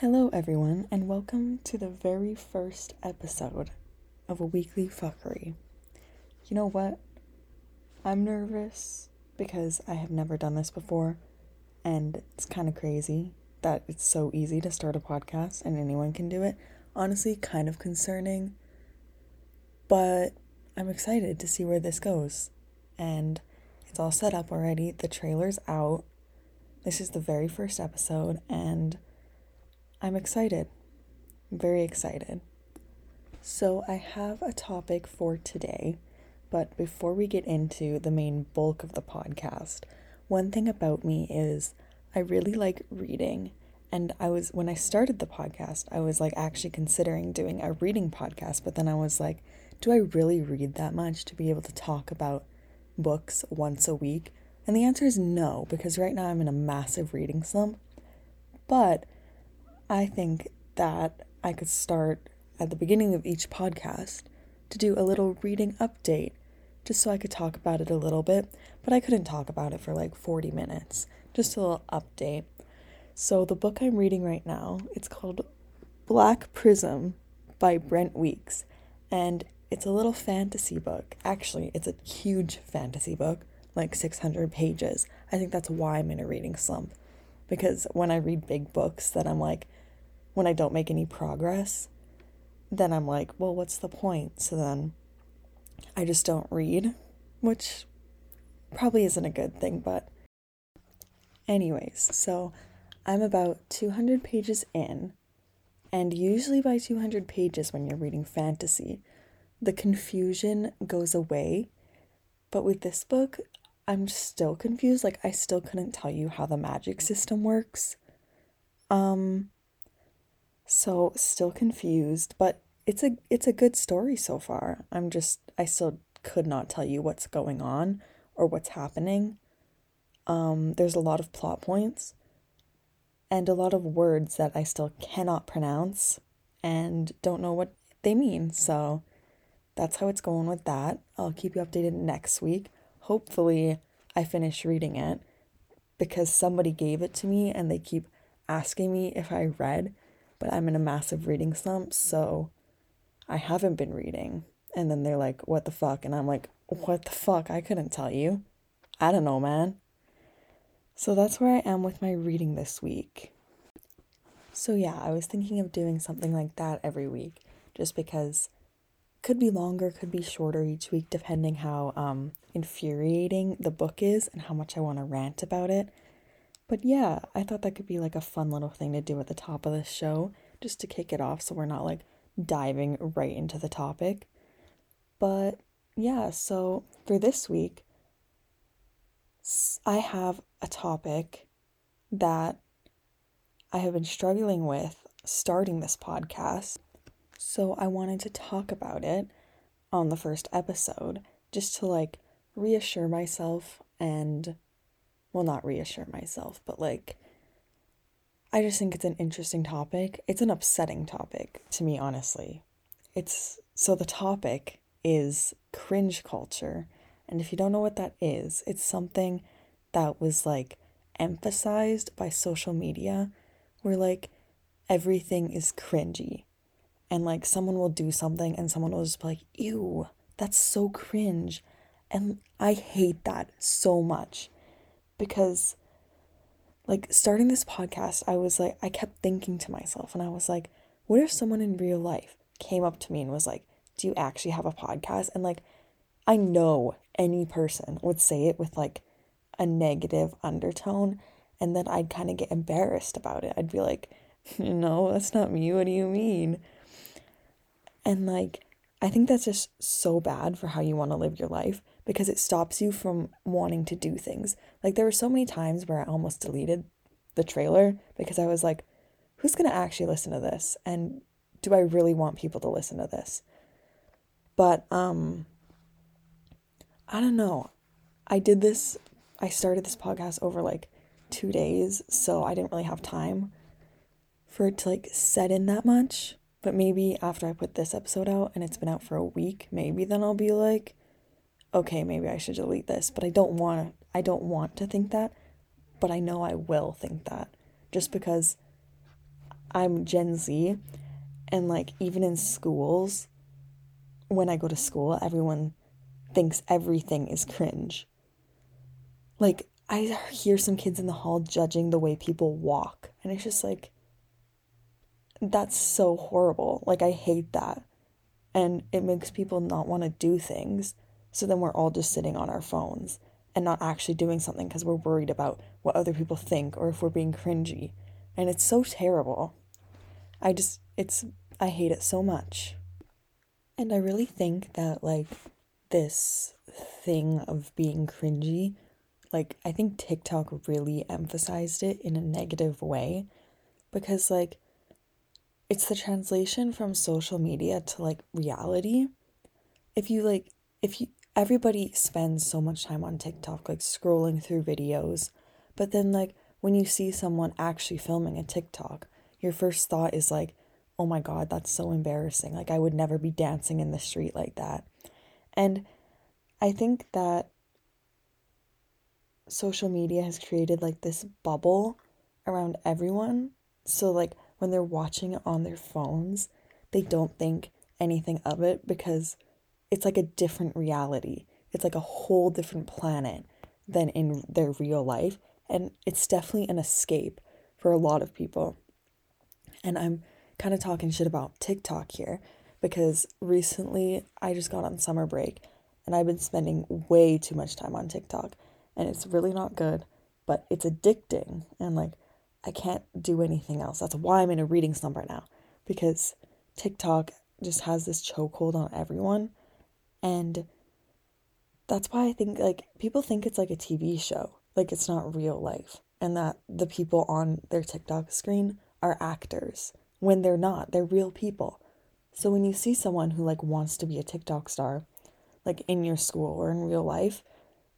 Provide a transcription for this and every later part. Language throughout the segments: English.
Hello, everyone, and welcome to the very first episode of a weekly fuckery. You know what? I'm nervous because I have never done this before, and it's kind of crazy that it's so easy to start a podcast and anyone can do it. Honestly, kind of concerning, but I'm excited to see where this goes. And it's all set up already, the trailer's out. This is the very first episode, and I'm excited. Very excited. So, I have a topic for today, but before we get into the main bulk of the podcast, one thing about me is I really like reading. And I was, when I started the podcast, I was like actually considering doing a reading podcast, but then I was like, do I really read that much to be able to talk about books once a week? And the answer is no, because right now I'm in a massive reading slump. But I think that I could start at the beginning of each podcast to do a little reading update just so I could talk about it a little bit, but I couldn't talk about it for like 40 minutes. Just a little update. So the book I'm reading right now, it's called Black Prism by Brent Weeks, and it's a little fantasy book. Actually, it's a huge fantasy book, like 600 pages. I think that's why I'm in a reading slump because when I read big books that I'm like when I don't make any progress, then I'm like, well, what's the point? So then I just don't read, which probably isn't a good thing, but anyways, so I'm about 200 pages in, and usually by 200 pages when you're reading fantasy, the confusion goes away. But with this book, I'm still confused. Like I still couldn't tell you how the magic system works. Um so still confused, but it's a it's a good story so far. I'm just I still could not tell you what's going on or what's happening. Um, there's a lot of plot points and a lot of words that I still cannot pronounce and don't know what they mean. So that's how it's going with that. I'll keep you updated next week. Hopefully, I finish reading it because somebody gave it to me and they keep asking me if I read but I'm in a massive reading slump, so I haven't been reading. And then they're like, what the fuck? And I'm like, what the fuck? I couldn't tell you. I don't know, man. So that's where I am with my reading this week. So yeah, I was thinking of doing something like that every week just because could be longer, could be shorter each week depending how um infuriating the book is and how much I want to rant about it. But yeah, I thought that could be like a fun little thing to do at the top of the show just to kick it off so we're not like diving right into the topic. But yeah, so for this week, I have a topic that I have been struggling with starting this podcast. So I wanted to talk about it on the first episode just to like reassure myself and well, not reassure myself, but like, I just think it's an interesting topic. It's an upsetting topic to me, honestly. It's so the topic is cringe culture. And if you don't know what that is, it's something that was like emphasized by social media where like everything is cringy. And like someone will do something and someone will just be like, ew, that's so cringe. And I hate that so much because like starting this podcast, I was like, I kept thinking to myself, and I was like, what if someone in real life came up to me and was like, do you actually have a podcast? And like, I know any person would say it with like a negative undertone, and then I'd kind of get embarrassed about it. I'd be like, no, that's not me. What do you mean? And like, I think that's just so bad for how you want to live your life because it stops you from wanting to do things. Like there were so many times where I almost deleted the trailer because I was like, who's going to actually listen to this? And do I really want people to listen to this? But um I don't know. I did this I started this podcast over like 2 days, so I didn't really have time for it to like set in that much. But maybe after I put this episode out and it's been out for a week, maybe then I'll be like, okay, maybe I should delete this. But I don't want to, I don't want to think that, but I know I will think that just because I'm Gen Z and like even in schools when I go to school, everyone thinks everything is cringe. Like I hear some kids in the hall judging the way people walk and it's just like that's so horrible. Like I hate that. And it makes people not want to do things. So then we're all just sitting on our phones and not actually doing something because we're worried about what other people think or if we're being cringy. And it's so terrible. I just, it's, I hate it so much. And I really think that, like, this thing of being cringy, like, I think TikTok really emphasized it in a negative way because, like, it's the translation from social media to like reality. If you like, if you, everybody spends so much time on TikTok, like scrolling through videos, but then like when you see someone actually filming a TikTok, your first thought is like, oh my God, that's so embarrassing. Like, I would never be dancing in the street like that. And I think that social media has created like this bubble around everyone. So, like, when they're watching it on their phones, they don't think anything of it because it's like a different reality. It's like a whole different planet than in their real life. And it's definitely an escape for a lot of people. And I'm kind of talking shit about TikTok here because recently I just got on summer break and I've been spending way too much time on TikTok and it's really not good, but it's addicting and like I can't do anything else. That's why I'm in a reading slump right now because TikTok just has this chokehold on everyone. And that's why I think like people think it's like a TV show, like it's not real life, and that the people on their TikTok screen are actors when they're not, they're real people. So when you see someone who like wants to be a TikTok star, like in your school or in real life,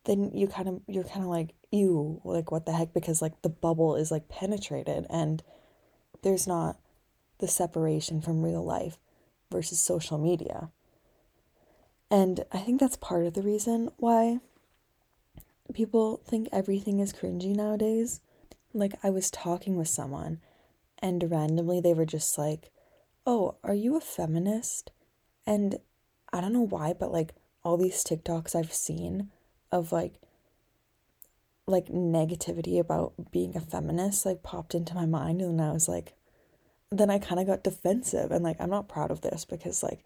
then you kind of you're kind of like ew like what the heck? Because like the bubble is like penetrated and there's not the separation from real life versus social media and i think that's part of the reason why people think everything is cringy nowadays. Like i was talking with someone and randomly they were just like oh are you a feminist? And i don't know why but like all these tiktoks i've seen of like like negativity about being a feminist like popped into my mind and I was like then I kind of got defensive and like I'm not proud of this because like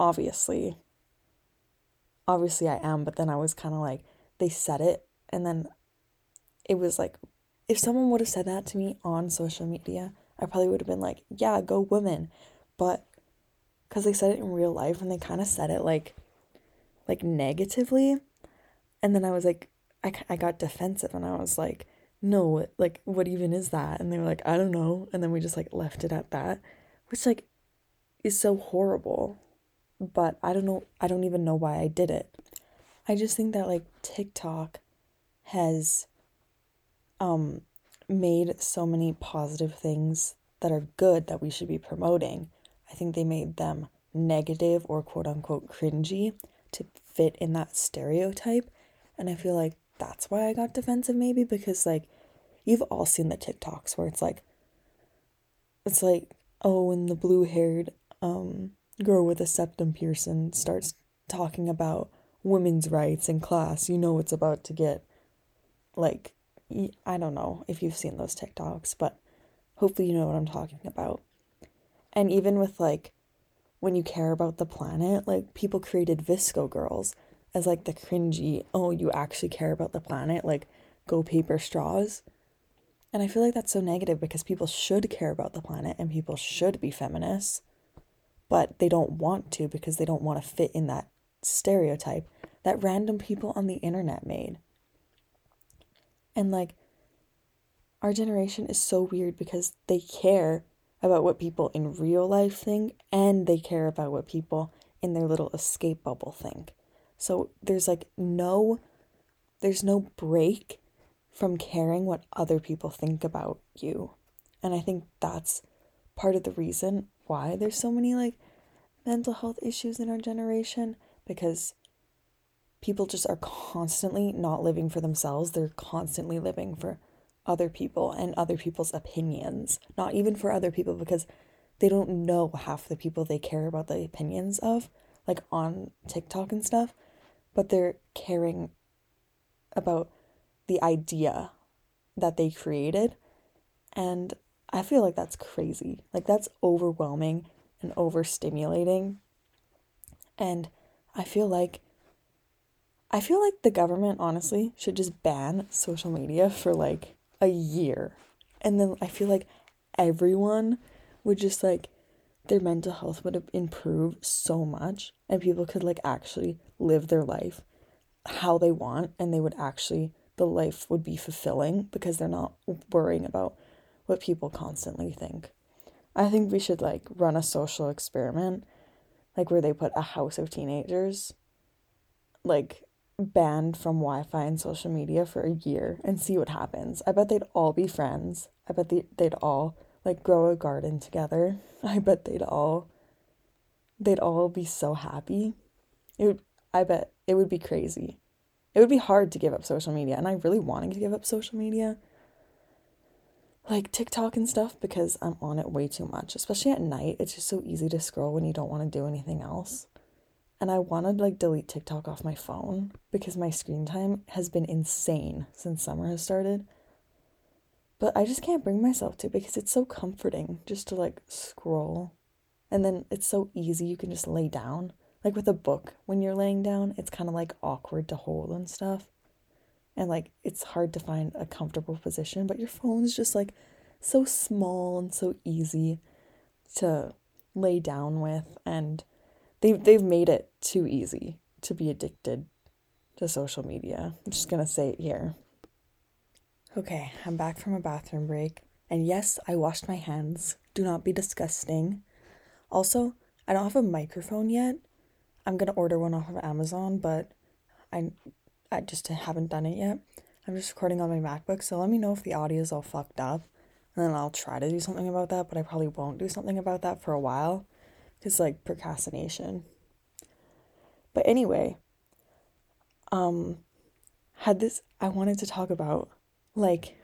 obviously obviously I am but then I was kind of like they said it and then it was like if someone would have said that to me on social media I probably would have been like yeah go women but cuz they said it in real life and they kind of said it like like negatively and then I was like, I, I got defensive and I was like, no, like, what even is that? And they were like, I don't know. And then we just like left it at that, which like is so horrible. But I don't know, I don't even know why I did it. I just think that like TikTok has um made so many positive things that are good that we should be promoting. I think they made them negative or quote unquote cringy to fit in that stereotype and I feel like that's why I got defensive, maybe because, like, you've all seen the TikToks where it's like, it's like, oh, and the blue haired um, girl with a septum piercing starts talking about women's rights in class. You know, it's about to get, like, I don't know if you've seen those TikToks, but hopefully you know what I'm talking about. And even with, like, when you care about the planet, like, people created VSCO girls as like the cringy, oh, you actually care about the planet, like go paper straws. And I feel like that's so negative because people should care about the planet and people should be feminists, but they don't want to because they don't want to fit in that stereotype that random people on the internet made. And like, our generation is so weird because they care about what people in real life think and they care about what people in their little escape bubble think. So there's like no there's no break from caring what other people think about you. And I think that's part of the reason why there's so many like mental health issues in our generation because people just are constantly not living for themselves. They're constantly living for other people and other people's opinions. Not even for other people because they don't know half the people they care about the opinions of, like on TikTok and stuff, but they're caring about the idea that they created. And I feel like that's crazy. Like that's overwhelming and overstimulating. And I feel like I feel like the government honestly should just ban social media for like a year. And then I feel like everyone would just like their mental health would improve so much and people could like actually live their life how they want and they would actually the life would be fulfilling because they're not worrying about what people constantly think. I think we should like run a social experiment like where they put a house of teenagers like banned from Wi-Fi and social media for a year and see what happens. I bet they'd all be friends. I bet they, they'd all like grow a garden together. I bet they'd all they'd all be so happy. It would I bet it would be crazy. It would be hard to give up social media and I really wanted to give up social media. Like TikTok and stuff because I'm on it way too much, especially at night. It's just so easy to scroll when you don't want to do anything else and I want to like delete TikTok off my phone because my screen time has been insane since summer has started. But I just can't bring myself to because it's so comforting just to like scroll. And then it's so easy, you can just lay down. Like with a book, when you're laying down, it's kind of like awkward to hold and stuff. And like it's hard to find a comfortable position, but your phone's just like so small and so easy to lay down with and they they've made it too easy to be addicted to social media. I'm just gonna say it here. Okay, I'm back from a bathroom break, and yes, I washed my hands. Do not be disgusting. Also, I don't have a microphone yet. I'm gonna order one off of Amazon, but I I just haven't done it yet. I'm just recording on my MacBook, so let me know if the audio is all fucked up. And then I'll try to do something about that, but I probably won't do something about that for a while is like procrastination. But anyway, um had this I wanted to talk about like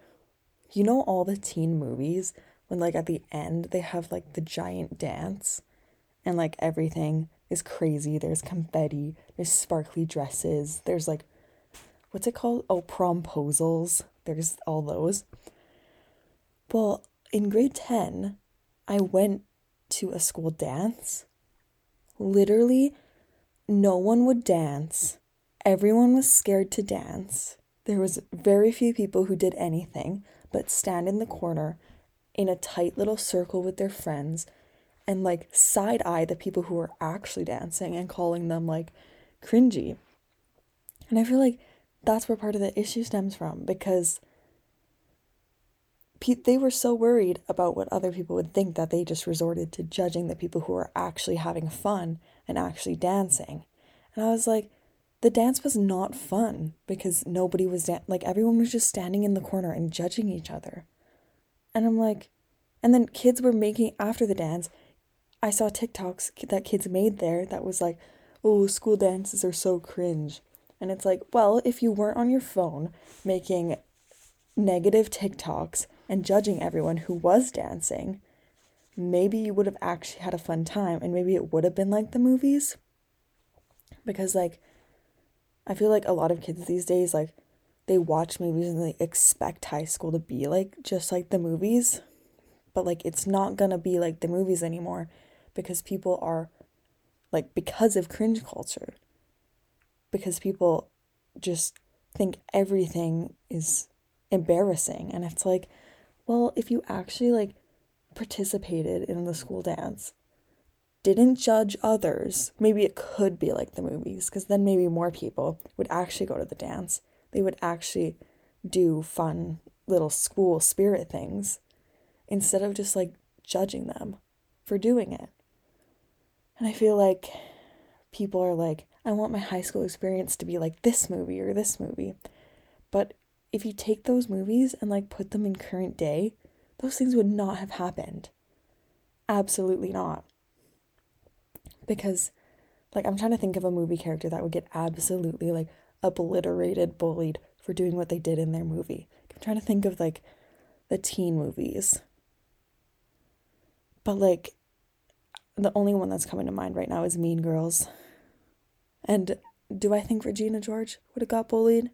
you know all the teen movies when like at the end they have like the giant dance and like everything is crazy. There's confetti, there's sparkly dresses, there's like what's it called? Oh, promposals. There's all those. Well, in grade 10, I went to a school dance, literally no one would dance. Everyone was scared to dance. There was very few people who did anything but stand in the corner in a tight little circle with their friends and like side eye the people who were actually dancing and calling them like cringy. And I feel like that's where part of the issue stems from because they were so worried about what other people would think that they just resorted to judging the people who were actually having fun and actually dancing. And I was like, the dance was not fun because nobody was dan- like everyone was just standing in the corner and judging each other. And I'm like, and then kids were making after the dance. I saw TikToks that kids made there that was like, oh, school dances are so cringe. And it's like, well, if you weren't on your phone making negative TikToks and judging everyone who was dancing, maybe you would have actually had a fun time and maybe it would have been like the movies. Because, like, I feel like a lot of kids these days, like, they watch movies and they expect high school to be like just like the movies. But, like, it's not gonna be like the movies anymore because people are, like, because of cringe culture. Because people just think everything is embarrassing. And it's like, well, if you actually like participated in the school dance, didn't judge others, maybe it could be like the movies, because then maybe more people would actually go to the dance. They would actually do fun little school spirit things instead of just like judging them for doing it. And I feel like people are like, I want my high school experience to be like this movie or this movie. But if you take those movies and like put them in current day, those things would not have happened. Absolutely not. Because like I'm trying to think of a movie character that would get absolutely like obliterated, bullied for doing what they did in their movie. I'm trying to think of like the teen movies. But like the only one that's coming to mind right now is Mean Girls. And do I think Regina George would have got bullied?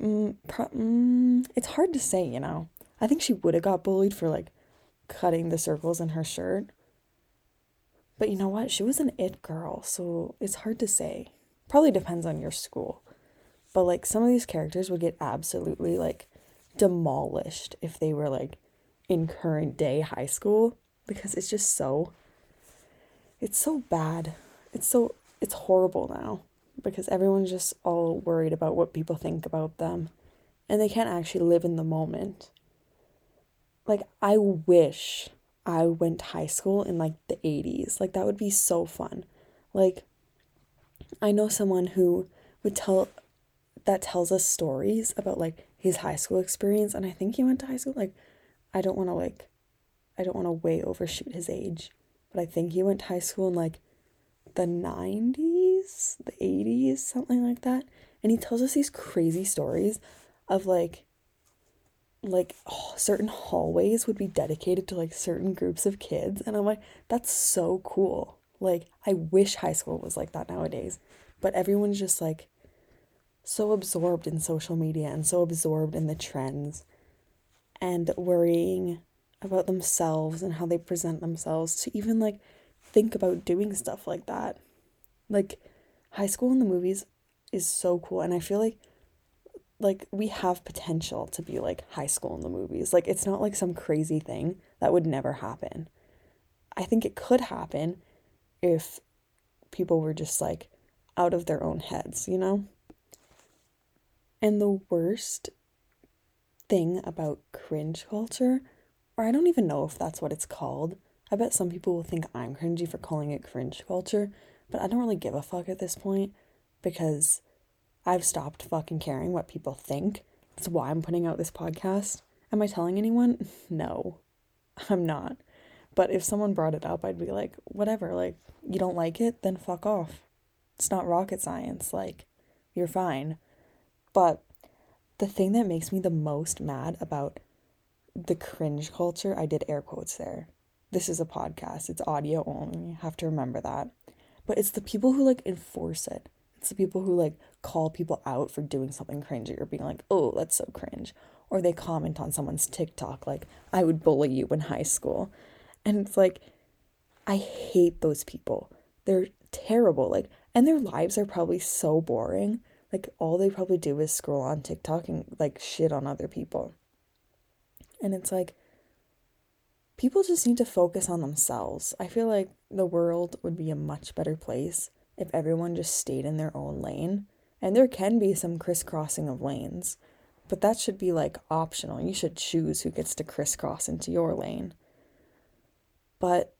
Mm, mm, it's hard to say, you know. I think she would have got bullied for like cutting the circles in her shirt. But you know what? She was an it girl, so it's hard to say. Probably depends on your school. But like some of these characters would get absolutely like demolished if they were like in current day high school because it's just so it's so bad. It's so it's horrible now because everyone's just all worried about what people think about them and they can't actually live in the moment. Like I wish I went to high school in like the 80s. Like that would be so fun. Like I know someone who would tell that tells us stories about like his high school experience and I think he went to high school like I don't want to like I don't want to way overshoot his age, but I think he went to high school in like the 90s, the 80s, something like that. And he tells us these crazy stories of like like oh, certain hallways would be dedicated to like certain groups of kids and I'm like that's so cool. Like I wish high school was like that nowadays. But everyone's just like so absorbed in social media and so absorbed in the trends and worrying about themselves and how they present themselves to even like think about doing stuff like that. Like high school in the movies is so cool and I feel like like we have potential to be like high school in the movies. Like it's not like some crazy thing that would never happen. I think it could happen if people were just like out of their own heads, you know? And the worst thing about cringe culture, or I don't even know if that's what it's called. I bet some people will think I'm cringy for calling it cringe culture, but I don't really give a fuck at this point because I've stopped fucking caring what people think. That's why I'm putting out this podcast. Am I telling anyone? No, I'm not. But if someone brought it up, I'd be like, whatever, like, you don't like it, then fuck off. It's not rocket science. Like, you're fine. But the thing that makes me the most mad about the cringe culture, I did air quotes there. This is a podcast, it's audio only. You have to remember that. But it's the people who like enforce it. It's the people who like call people out for doing something cringy or being like, oh, that's so cringe. Or they comment on someone's TikTok, like, I would bully you in high school. And it's like, I hate those people. They're terrible. Like, and their lives are probably so boring. Like, all they probably do is scroll on TikTok and like shit on other people. And it's like, people just need to focus on themselves. I feel like the world would be a much better place if everyone just stayed in their own lane. And there can be some crisscrossing of lanes, but that should be like optional. You should choose who gets to crisscross into your lane. But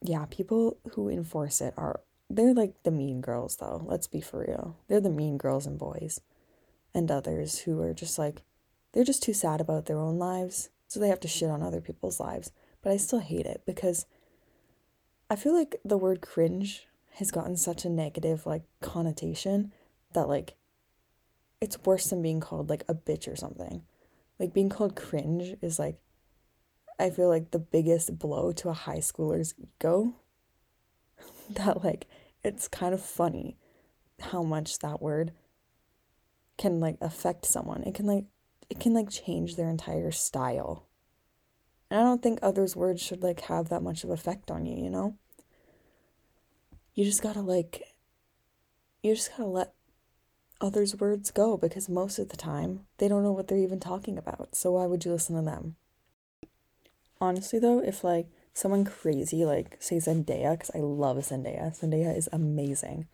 yeah, people who enforce it are they're like the mean girls though. Let's be for real. They're the mean girls and boys. And others who are just like they're just too sad about their own lives, so they have to shit on other people's lives. But I still hate it because I feel like the word cringe has gotten such a negative like connotation that like it's worse than being called like a bitch or something. Like being called cringe is like I feel like the biggest blow to a high schooler's ego. that like it's kind of funny how much that word can like affect someone. It can like it can like change their entire style. And I don't think others' words should like have that much of effect on you, you know? you just gotta like you just gotta let others' words go because most of the time they don't know what they're even talking about. So why would you listen to them? Honestly though, if like someone crazy like say Zendaya, because I love Zendaya. Zendaya is amazing.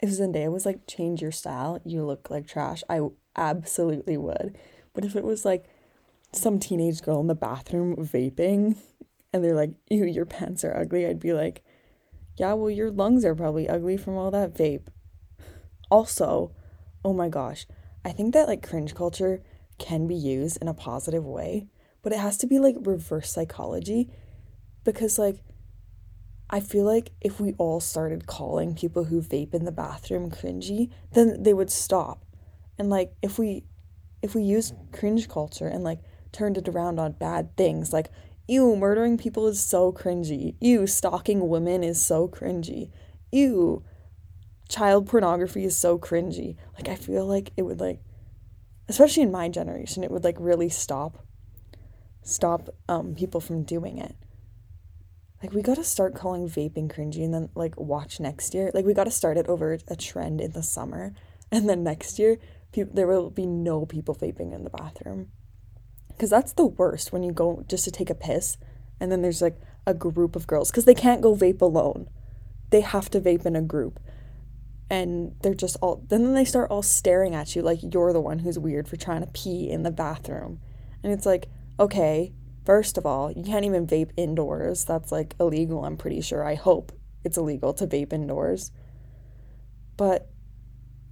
If Zendaya was like change your style, you look like trash, I absolutely would. But if it was like some teenage girl in the bathroom vaping and they're like, ew, your pants are ugly, I'd be like, yeah, well, your lungs are probably ugly from all that vape. Also, oh my gosh, I think that like cringe culture can be used in a positive way, but it has to be like reverse psychology because like I feel like if we all started calling people who vape in the bathroom cringy, then they would stop. And like if we if we use cringe culture and like turned it around on bad things, like, ew, murdering people is so cringy. Ew, stalking women is so cringy. Ew, child pornography is so cringy. Like, I feel like it would, like, especially in my generation, it would, like, really stop, stop um, people from doing it. Like, we gotta start calling vaping cringy and then, like, watch next year. Like, we gotta start it over a trend in the summer. And then next year, people, there will be no people vaping in the bathroom. Because that's the worst when you go just to take a piss and then there's like a group of girls because they can't go vape alone. They have to vape in a group. And they're just all, then they start all staring at you like you're the one who's weird for trying to pee in the bathroom. And it's like, okay, first of all, you can't even vape indoors. That's like illegal, I'm pretty sure. I hope it's illegal to vape indoors. But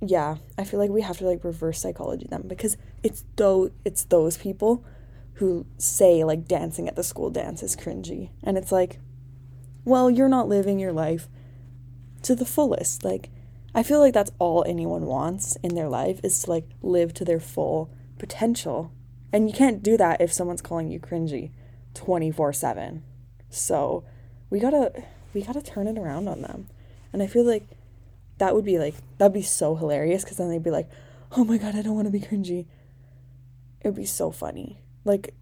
yeah, I feel like we have to like reverse psychology them because it's though it's those people who say like dancing at the school dance is cringy. And it's like, well, you're not living your life to the fullest. Like I feel like that's all anyone wants in their life is to like live to their full potential. And you can't do that if someone's calling you cringy 24/7. So, we got to we got to turn it around on them. And I feel like that would be like that'd be so hilarious because then they'd be like, "Oh my god, I don't want to be cringy." It would be so funny. Like,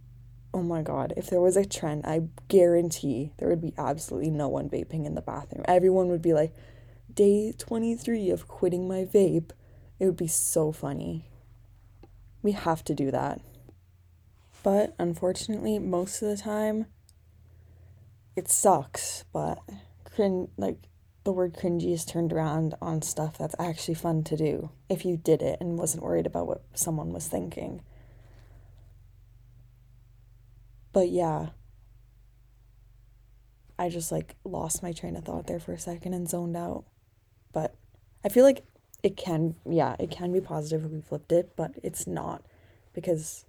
oh my god, if there was a trend, I guarantee there would be absolutely no one vaping in the bathroom. Everyone would be like, "Day twenty three of quitting my vape." It would be so funny. We have to do that. But unfortunately, most of the time, it sucks. But crin like the word cringy is turned around on stuff that's actually fun to do if you did it and wasn't worried about what someone was thinking. But yeah, I just like lost my train of thought there for a second and zoned out. But I feel like it can, yeah, it can be positive if we flipped it, but it's not because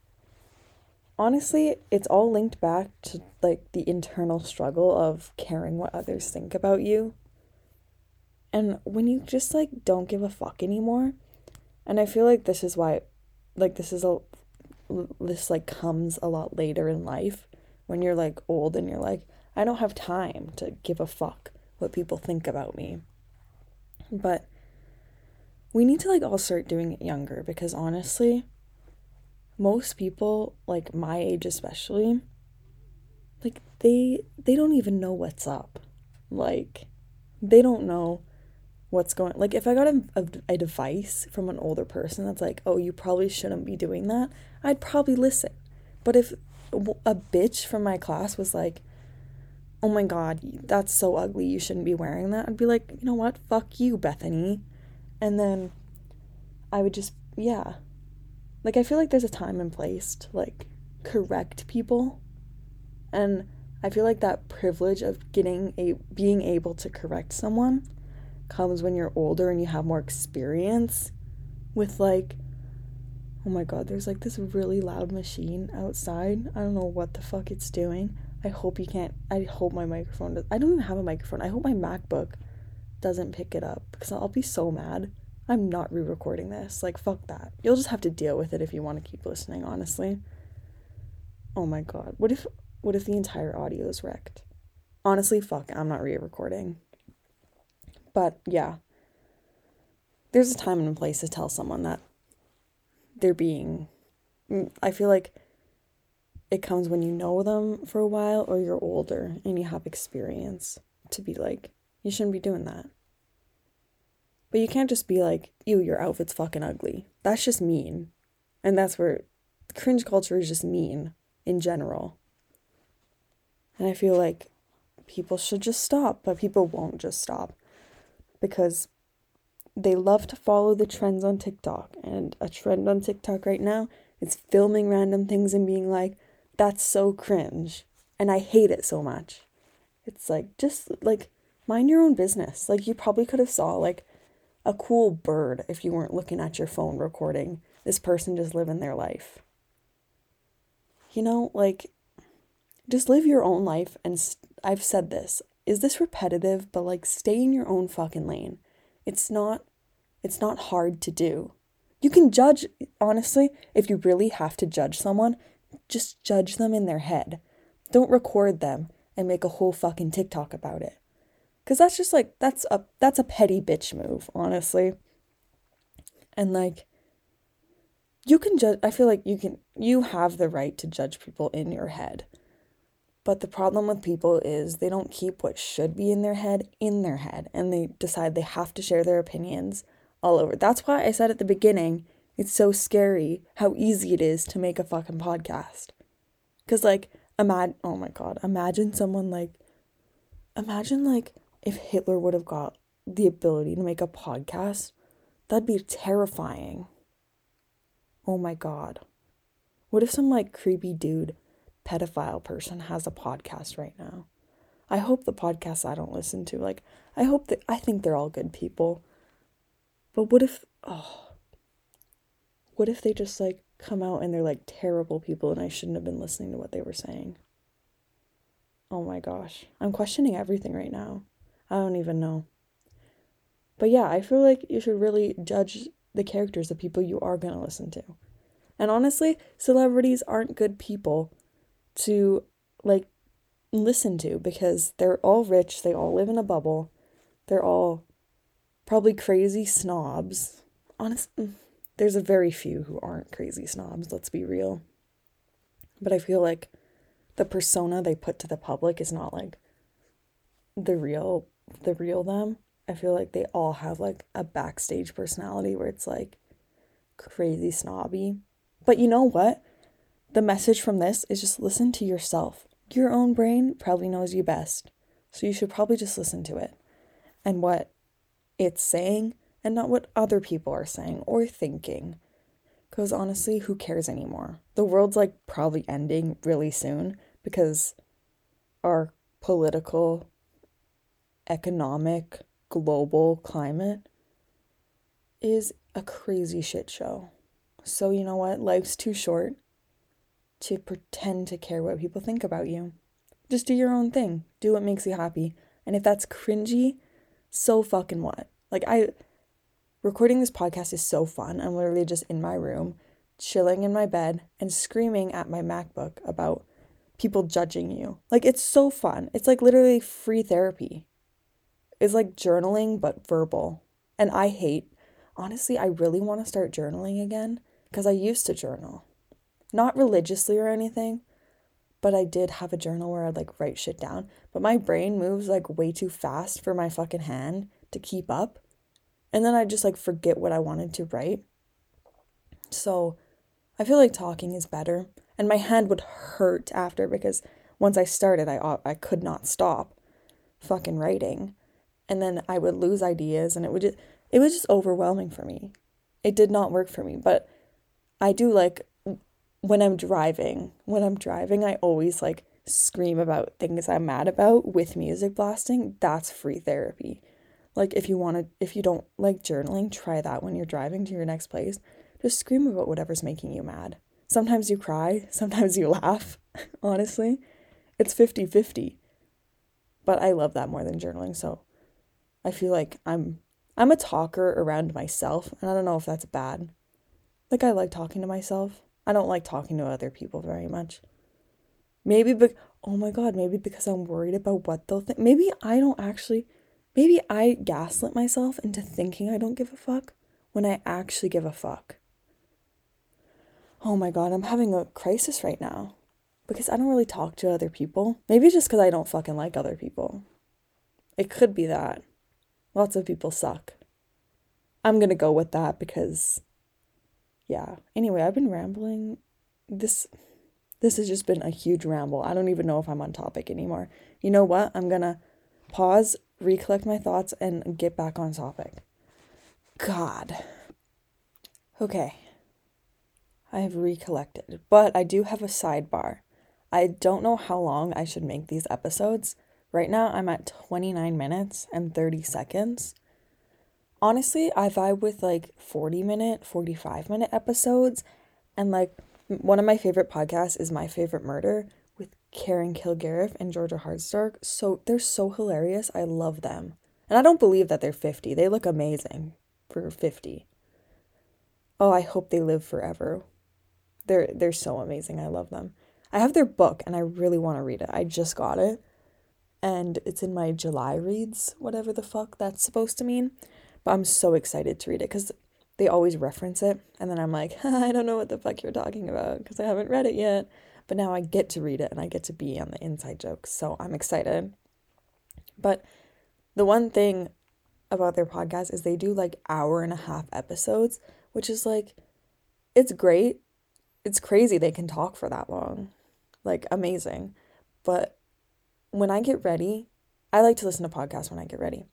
honestly, it's all linked back to like the internal struggle of caring what others think about you and when you just like don't give a fuck anymore, and I feel like this is why, like, this is a, this like comes a lot later in life when you're like old and you're like, I don't have time to give a fuck what people think about me. But we need to like all start doing it younger because honestly, most people, like my age especially, like they they don't even know what's up. Like they don't know what's going like if i got a, a, a, device from an older person that's like oh you probably shouldn't be doing that i'd probably listen. But if a bitch from my class was like oh my god that's so ugly you shouldn't be wearing that i'd be like you know what? Fuck you bethany. And then i would just yeah. Like i feel like there's a time and place to like correct people. And i feel like that privilege of getting a being able to correct someone comes when you're older and you have more experience with like oh my god there's like this really loud machine outside. I don't know what the fuck it's doing. I hope you can't i hope my microphone does i don't even have a microphone. I hope my macbook doesn't pick it up because i'll be so mad. I'm not re-recording this. Like fuck that. You'll just have to deal with it if you want to keep listening honestly. Oh my god. What if what if the entire audio is wrecked? Honestly fuck i'm not re-recording but yeah, there's a time and a place to tell someone that they're being. Mm, I feel like it comes when you know them for a while or you're older and you have experience to be like, you shouldn't be doing that. But you can't just be like, ew, your outfit's fucking ugly. That's just mean. And that's where cringe culture is just mean in general. And I feel like people should just stop, but people won't just stop because they love to follow the trends on TikTok. And a trend on TikTok right now is filming random things and being like, that's so cringe. And I hate it so much. It's like, just like, mind your own business. Like, you probably could have saw like a cool bird if you weren't looking at your phone recording this person just living their life. You know, like, just live your own life. And st- I've said this is this repetitive? But like stay in your own fucking lane. It's not it's not hard to do. You can judge, honestly, if you really have to judge someone, just judge them in their head. Don't record them and make a whole fucking TikTok about it. Cuz that's just like that's a that's a petty bitch move, honestly. And like you can judge I feel like you can you have the right to judge people in your head. But the problem with people is they don't keep what should be in their head in their head and they decide they have to share their opinions all over. That's why I said at the beginning, it's so scary how easy it is to make a fucking podcast. Cuz like imagine oh my god, imagine someone like imagine like if Hitler would have got the ability to make a podcast. That'd be terrifying. Oh my god. What if some like creepy dude, pedophile person has a podcast right now? I hope the podcasts I don't listen to, like, I hope that I think they're all good people. But what if, oh, what if they just like come out and they're like terrible people and I shouldn't have been listening to what they were saying? Oh my gosh. I'm questioning everything right now. I don't even know. But yeah, I feel like you should really judge the characters of people you are going to listen to. And honestly, celebrities aren't good people to like listen to because they're all rich, they all live in a bubble. They're all probably crazy snobs. Honest, mm, there's a very few who aren't crazy snobs, let's be real. But I feel like the persona they put to the public is not like the real the real them. I feel like they all have like a backstage personality where it's like crazy snobby. But you know what? The message from this is just listen to yourself. Your own brain probably knows you best. So you should probably just listen to it and what it's saying and not what other people are saying or thinking. Because honestly, who cares anymore? The world's like probably ending really soon because our political, economic, global climate is a crazy shit show. So, you know what? Life's too short to pretend to care what people think about you. Just do your own thing. Do what makes you happy. And if that's cringy, so fucking what? Like, I. Recording this podcast is so fun. I'm literally just in my room, chilling in my bed, and screaming at my MacBook about people judging you. Like, it's so fun. It's like literally free therapy It's like journaling but verbal. And I hate, honestly, I really want to start journaling again because I used to journal. Not religiously or anything, but I did have a journal where I'd like write shit down. But my brain moves like way too fast for my fucking hand to keep up. And then I just like forget what I wanted to write. So I feel like talking is better. And my hand would hurt after because once I started, I, I could not stop fucking writing and then I would lose ideas and it would just it was just overwhelming for me. It did not work for me, but I do like when I'm driving. When I'm driving, I always like scream about things I'm mad about with music blasting. That's free therapy. Like if you want to if you don't like journaling, try that when you're driving to your next place. Just scream about whatever's making you mad. Sometimes you cry, sometimes you laugh, honestly. It's 50-50. But I love that more than journaling, so I feel like I'm I'm a talker around myself, and I don't know if that's bad. Like I like talking to myself. I don't like talking to other people very much. Maybe but oh my god, maybe because I'm worried about what they'll think. Maybe I don't actually maybe I gaslit myself into thinking I don't give a fuck when I actually give a fuck. Oh my god, I'm having a crisis right now because I don't really talk to other people. Maybe just because I don't fucking like other people. It could be that. Lots of people suck. I'm to go with that because yeah. Anyway, I've been rambling. This this has just been a huge ramble. I don't even know if I'm on topic anymore. You know what? I'm going to pause, recollect my thoughts and get back on topic. God. Okay. I have recollected, but I do have a sidebar. I don't know how long I should make these episodes Right now, I'm at 29 minutes and 30 seconds. Honestly, I vibe with like 40 minute, 45 minute episodes. And like one of my favorite podcasts is My Favorite Murder with Karen Kilgariff and Georgia Hardstark. So they're so hilarious. I love them. And I don't believe that they're 50. They look amazing for 50. Oh, I hope they live forever. They're they're so amazing. I love them. I have their book and I really want to read it. I just got it. And it's in my July reads, whatever the fuck that's supposed to mean. But I'm so excited to read it cuz they always reference it and then I'm like, I don't know what the fuck you're talking about because I haven't read it yet. But now I get to read it and I get to be on the inside jokes. So I'm excited. But the one thing about their podcast is they do like hour and a half episodes, which is like it's great. It's crazy they can talk for that long. Like amazing. But when I get ready, I like to listen to podcasts when I get ready.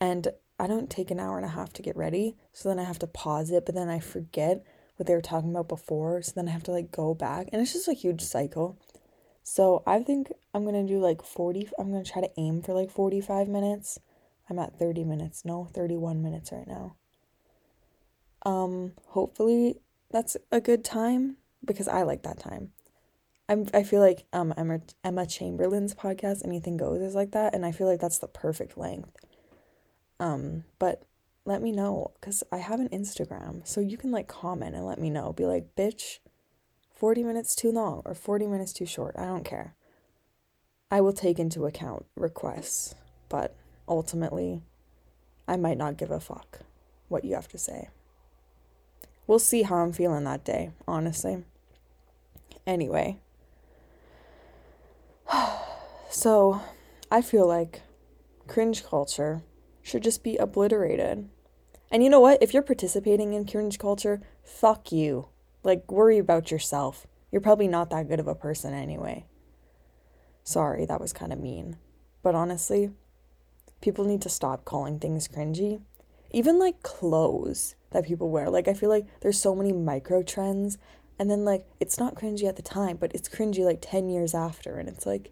And I don't take an hour and a half to get ready. So then I have to pause it, but then I forget what they were talking about before. So then I have to like go back. And it's just a huge cycle. So I think I'm going to do like 40, I'm going to try to aim for like 45 minutes. I'm at 30 minutes. No, 31 minutes right now. Um, hopefully that's a good time because I like that time. I'm I feel like um Emma Emma Chamberlain's podcast Anything Goes is like that and I feel like that's the perfect length. Um, but let me know cuz I have an Instagram. So you can like comment and let me know. Be like, "Bitch, 40 minutes too long or 40 minutes too short. I don't care." I will take into account requests, but ultimately I might not give a fuck what you have to say. We'll see how I'm feeling that day, honestly. Anyway, so I feel like cringe culture should just be obliterated. And you know what? If you're participating in cringe culture, fuck you. Like, worry about yourself. You're probably not that good of a person anyway. Sorry, that was kind of mean. But honestly, people need to stop calling things cringy. Even like clothes that people wear. Like, I feel like there's so many micro trends and then, like, it's not cringy at the time, but it's cringy like 10 years after. And it's like,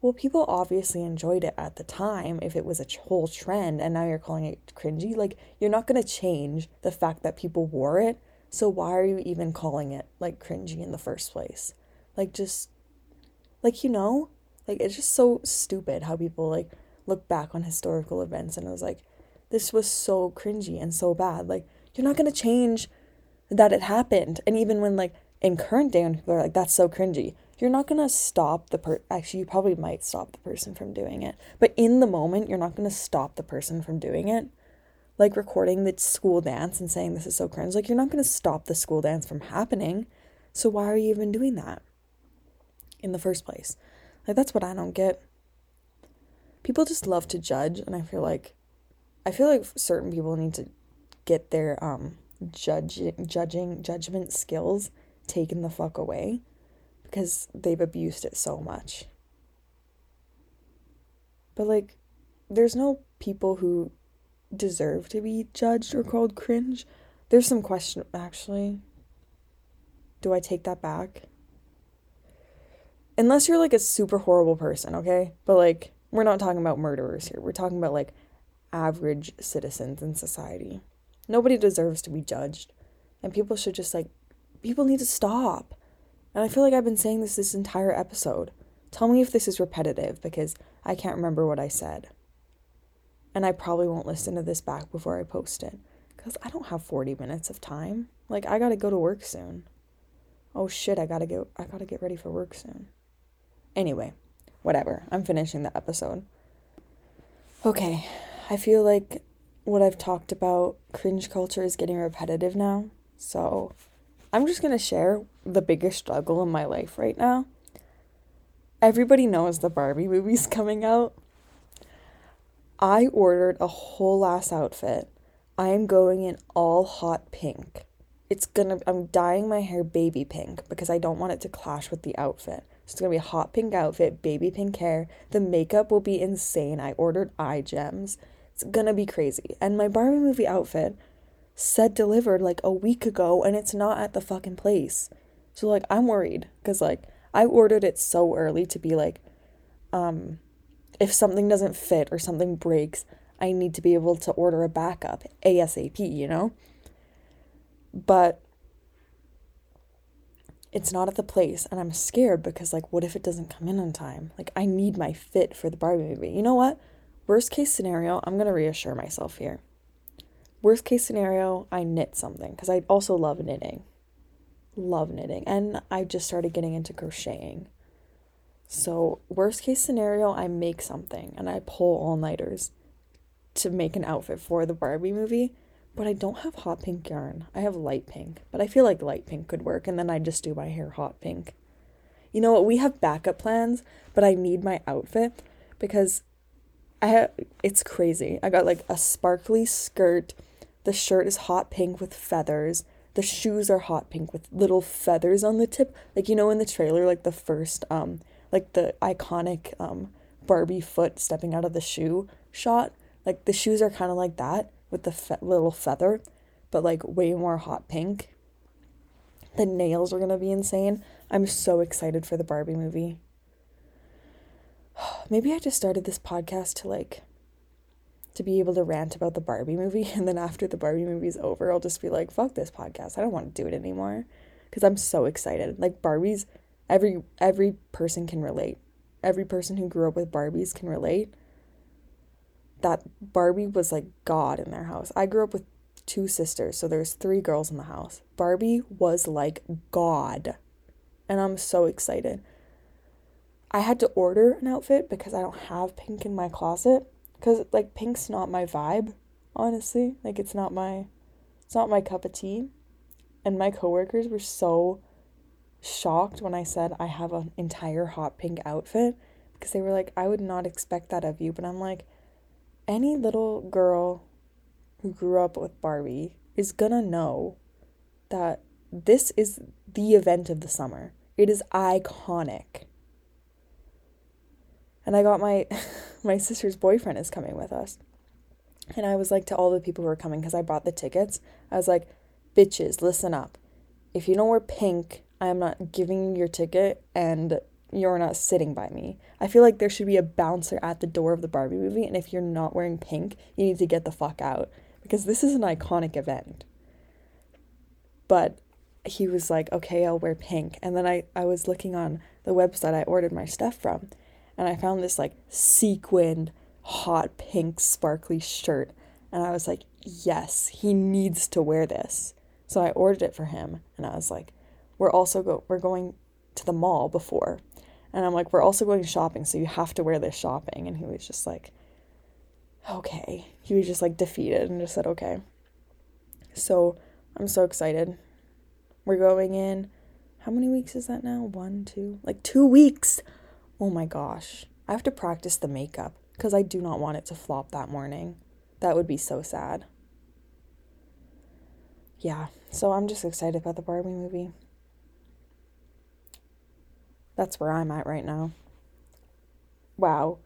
well, people obviously enjoyed it at the time if it was a whole trend and now you're calling it cringy. Like, you're not going to change the fact that people wore it. So, why are you even calling it like cringy in the first place? Like, just, like, you know, like, it's just so stupid how people like look back on historical events and it was like, this was so cringy and so bad. Like, you're not going to change that it happened. And even when like in current day when people are like, that's so cringy, you're not gonna stop the per actually you probably might stop the person from doing it. But in the moment, you're not gonna stop the person from doing it. Like recording the school dance and saying this is so cringe. Like you're not gonna stop the school dance from happening. So why are you even doing that? In the first place. Like that's what I don't get. People just love to judge and I feel like I feel like certain people need to get their um judging judging judgment skills taken the fuck away because they've abused it so much. But like there's no people who deserve to be judged or called cringe. There's some question actually. Do I take that back? Unless you're like a super horrible person, okay? But like we're not talking about murderers here. We're talking about like average citizens in society. Nobody deserves to be judged. And people should just like, people need to stop. And I feel like I've been saying this this entire episode. Tell me if this is repetitive because I can't remember what I said. And I probably won't listen to this back before I post it because I don't have 40 minutes of time. Like, I gotta go to work soon. Oh shit, I gotta go, I gotta get ready for work soon. Anyway, whatever. I'm finishing the episode. Okay, I feel like what I've talked about, cringe culture is getting repetitive now. So I'm just going to share the biggest struggle in my life right now. Everybody knows the Barbie movie's coming out. I ordered a whole ass outfit. I am going in all hot pink. It's gonna, I'm dyeing my hair baby pink because I don't want it to clash with the outfit. So it's gonna be a hot pink outfit, baby pink hair. The makeup will be insane. I ordered eye gems. It's gonna be crazy. And my Barbie movie outfit said delivered like a week ago and it's not at the fucking place. So like I'm worried cuz like I ordered it so early to be like um if something doesn't fit or something breaks, I need to be able to order a backup ASAP, you know? But it's not at the place and I'm scared because like what if it doesn't come in on time? Like I need my fit for the Barbie movie. You know what? Worst case scenario, I'm going to reassure myself here. Worst case scenario, I knit something because I also love knitting. Love knitting. And I just started getting into crocheting. So, worst case scenario, I make something and I pull all nighters to make an outfit for the Barbie movie. But I don't have hot pink yarn. I have light pink. But I feel like light pink could work. And then I just do my hair hot pink. You know what? We have backup plans, but I need my outfit because I have, it's crazy. I got like a sparkly skirt. The shirt is hot pink with feathers. The shoes are hot pink with little feathers on the tip. Like you know in the trailer like the first um like the iconic um Barbie foot stepping out of the shoe shot. Like the shoes are kind of like that with the fe- little feather, but like way more hot pink. The nails are going to be insane. I'm so excited for the Barbie movie. Maybe I just started this podcast to like to be able to rant about the Barbie movie and then after the Barbie movie is over, I'll just be like, fuck this podcast. I don't want to do it anymore because I'm so excited. Like Barbies every every person can relate. Every person who grew up with Barbies can relate. That Barbie was like God in their house. I grew up with two sisters, so there's three girls in the house. Barbie was like God. And I'm so excited. I had to order an outfit because I don't have pink in my closet cuz like pink's not my vibe, honestly. Like it's not my it's not my cup of tea. And my coworkers were so shocked when I said I have an entire hot pink outfit because they were like I would not expect that of you, but I'm like any little girl who grew up with Barbie is to know that this is the event of the summer. It is iconic. And I got my my sister's boyfriend is coming with us. And I was like to all the people who were coming because I bought the tickets. I was like, bitches, listen up. If you don't wear pink, I am not giving you your ticket and you're not sitting by me. I feel like there should be a bouncer at the door of the Barbie movie, and if you're not wearing pink, you need to get the fuck out because this is an iconic event. But he was like, okay, I'll wear pink. And then I, I was looking on the website I ordered my stuff from, and I found this like sequined, hot pink, sparkly shirt. And I was like, yes, he needs to wear this. So I ordered it for him, and I was like, we're also go we're going to the mall before. And I'm like, we're also going shopping, so you have to wear this shopping. And he was just like, okay. He was just like defeated and just said, okay. So I'm so excited. We're going in. How many weeks is that now? One, two, like two weeks. Oh my gosh. I have to practice the makeup because I do not want it to flop that morning. That would be so sad. Yeah, so I'm just excited about the Barbie movie. That's where I'm at right now. Wow.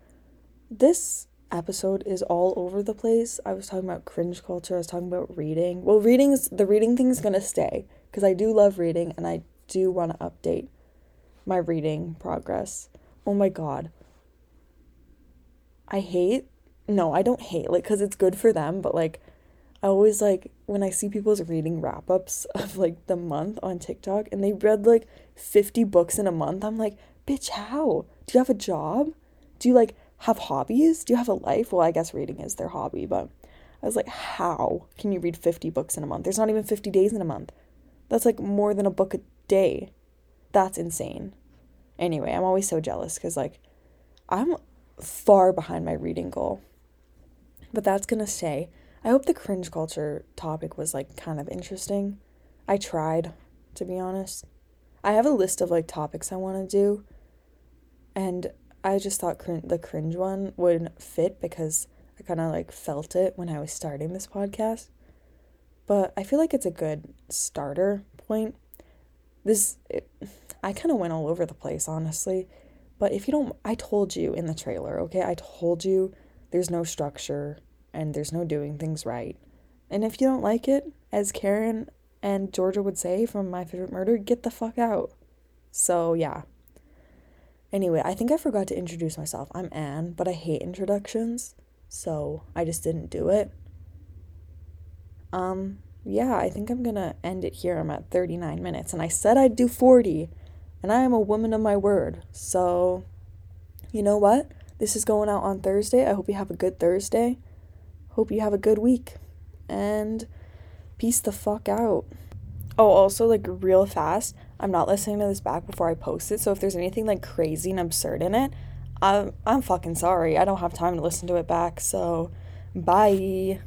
This episode is all over the place. I was talking about cringe culture, I was talking about reading. Well, reading's the reading thing's to stay because I do love reading and I do want to update my reading progress. Oh my god. I hate no, I don't hate like cuz it's good for them, but like I always like when I see people's reading wrap ups of like the month on TikTok and they read like 50 books in a month, I'm like, bitch, how? Do you have a job? Do you like have hobbies? Do you have a life? Well, I guess reading is their hobby, but I was like, how can you read 50 books in a month? There's not even 50 days in a month. That's like more than a book a day. That's insane. Anyway, I'm always so jealous because like I'm far behind my reading goal. But that's gonna stay. I hope the cringe culture topic was like kind of interesting. I tried, to be honest. I have a list of like topics I want to do, and I just thought cr- the cringe one would fit because I kind of like felt it when I was starting this podcast. But I feel like it's a good starter point. This, it, I kind of went all over the place, honestly. But if you don't, I told you in the trailer, okay? I told you there's no structure and there's no doing things right. And if you don't like it, as Karen and Georgia would say from My Favorite Murder, get the fuck out. So, yeah. Anyway, I think I forgot to introduce myself. I'm An, but I hate introductions, so I just didn't do it. Um, yeah, I think I'm gonna end it here. I'm at 39 minutes, and I said I'd do 40, and I am a woman of my word. So, you know what? This is going out on Thursday. I hope you have a good Thursday. Hope you have a good week. and peace the fuck out. Oh, also, like, real fast, I'm not listening to this back before I post it. So if there's anything like crazy and absurd in it, I'm, I'm fucking sorry. I don't have time to listen to it back. So, bye.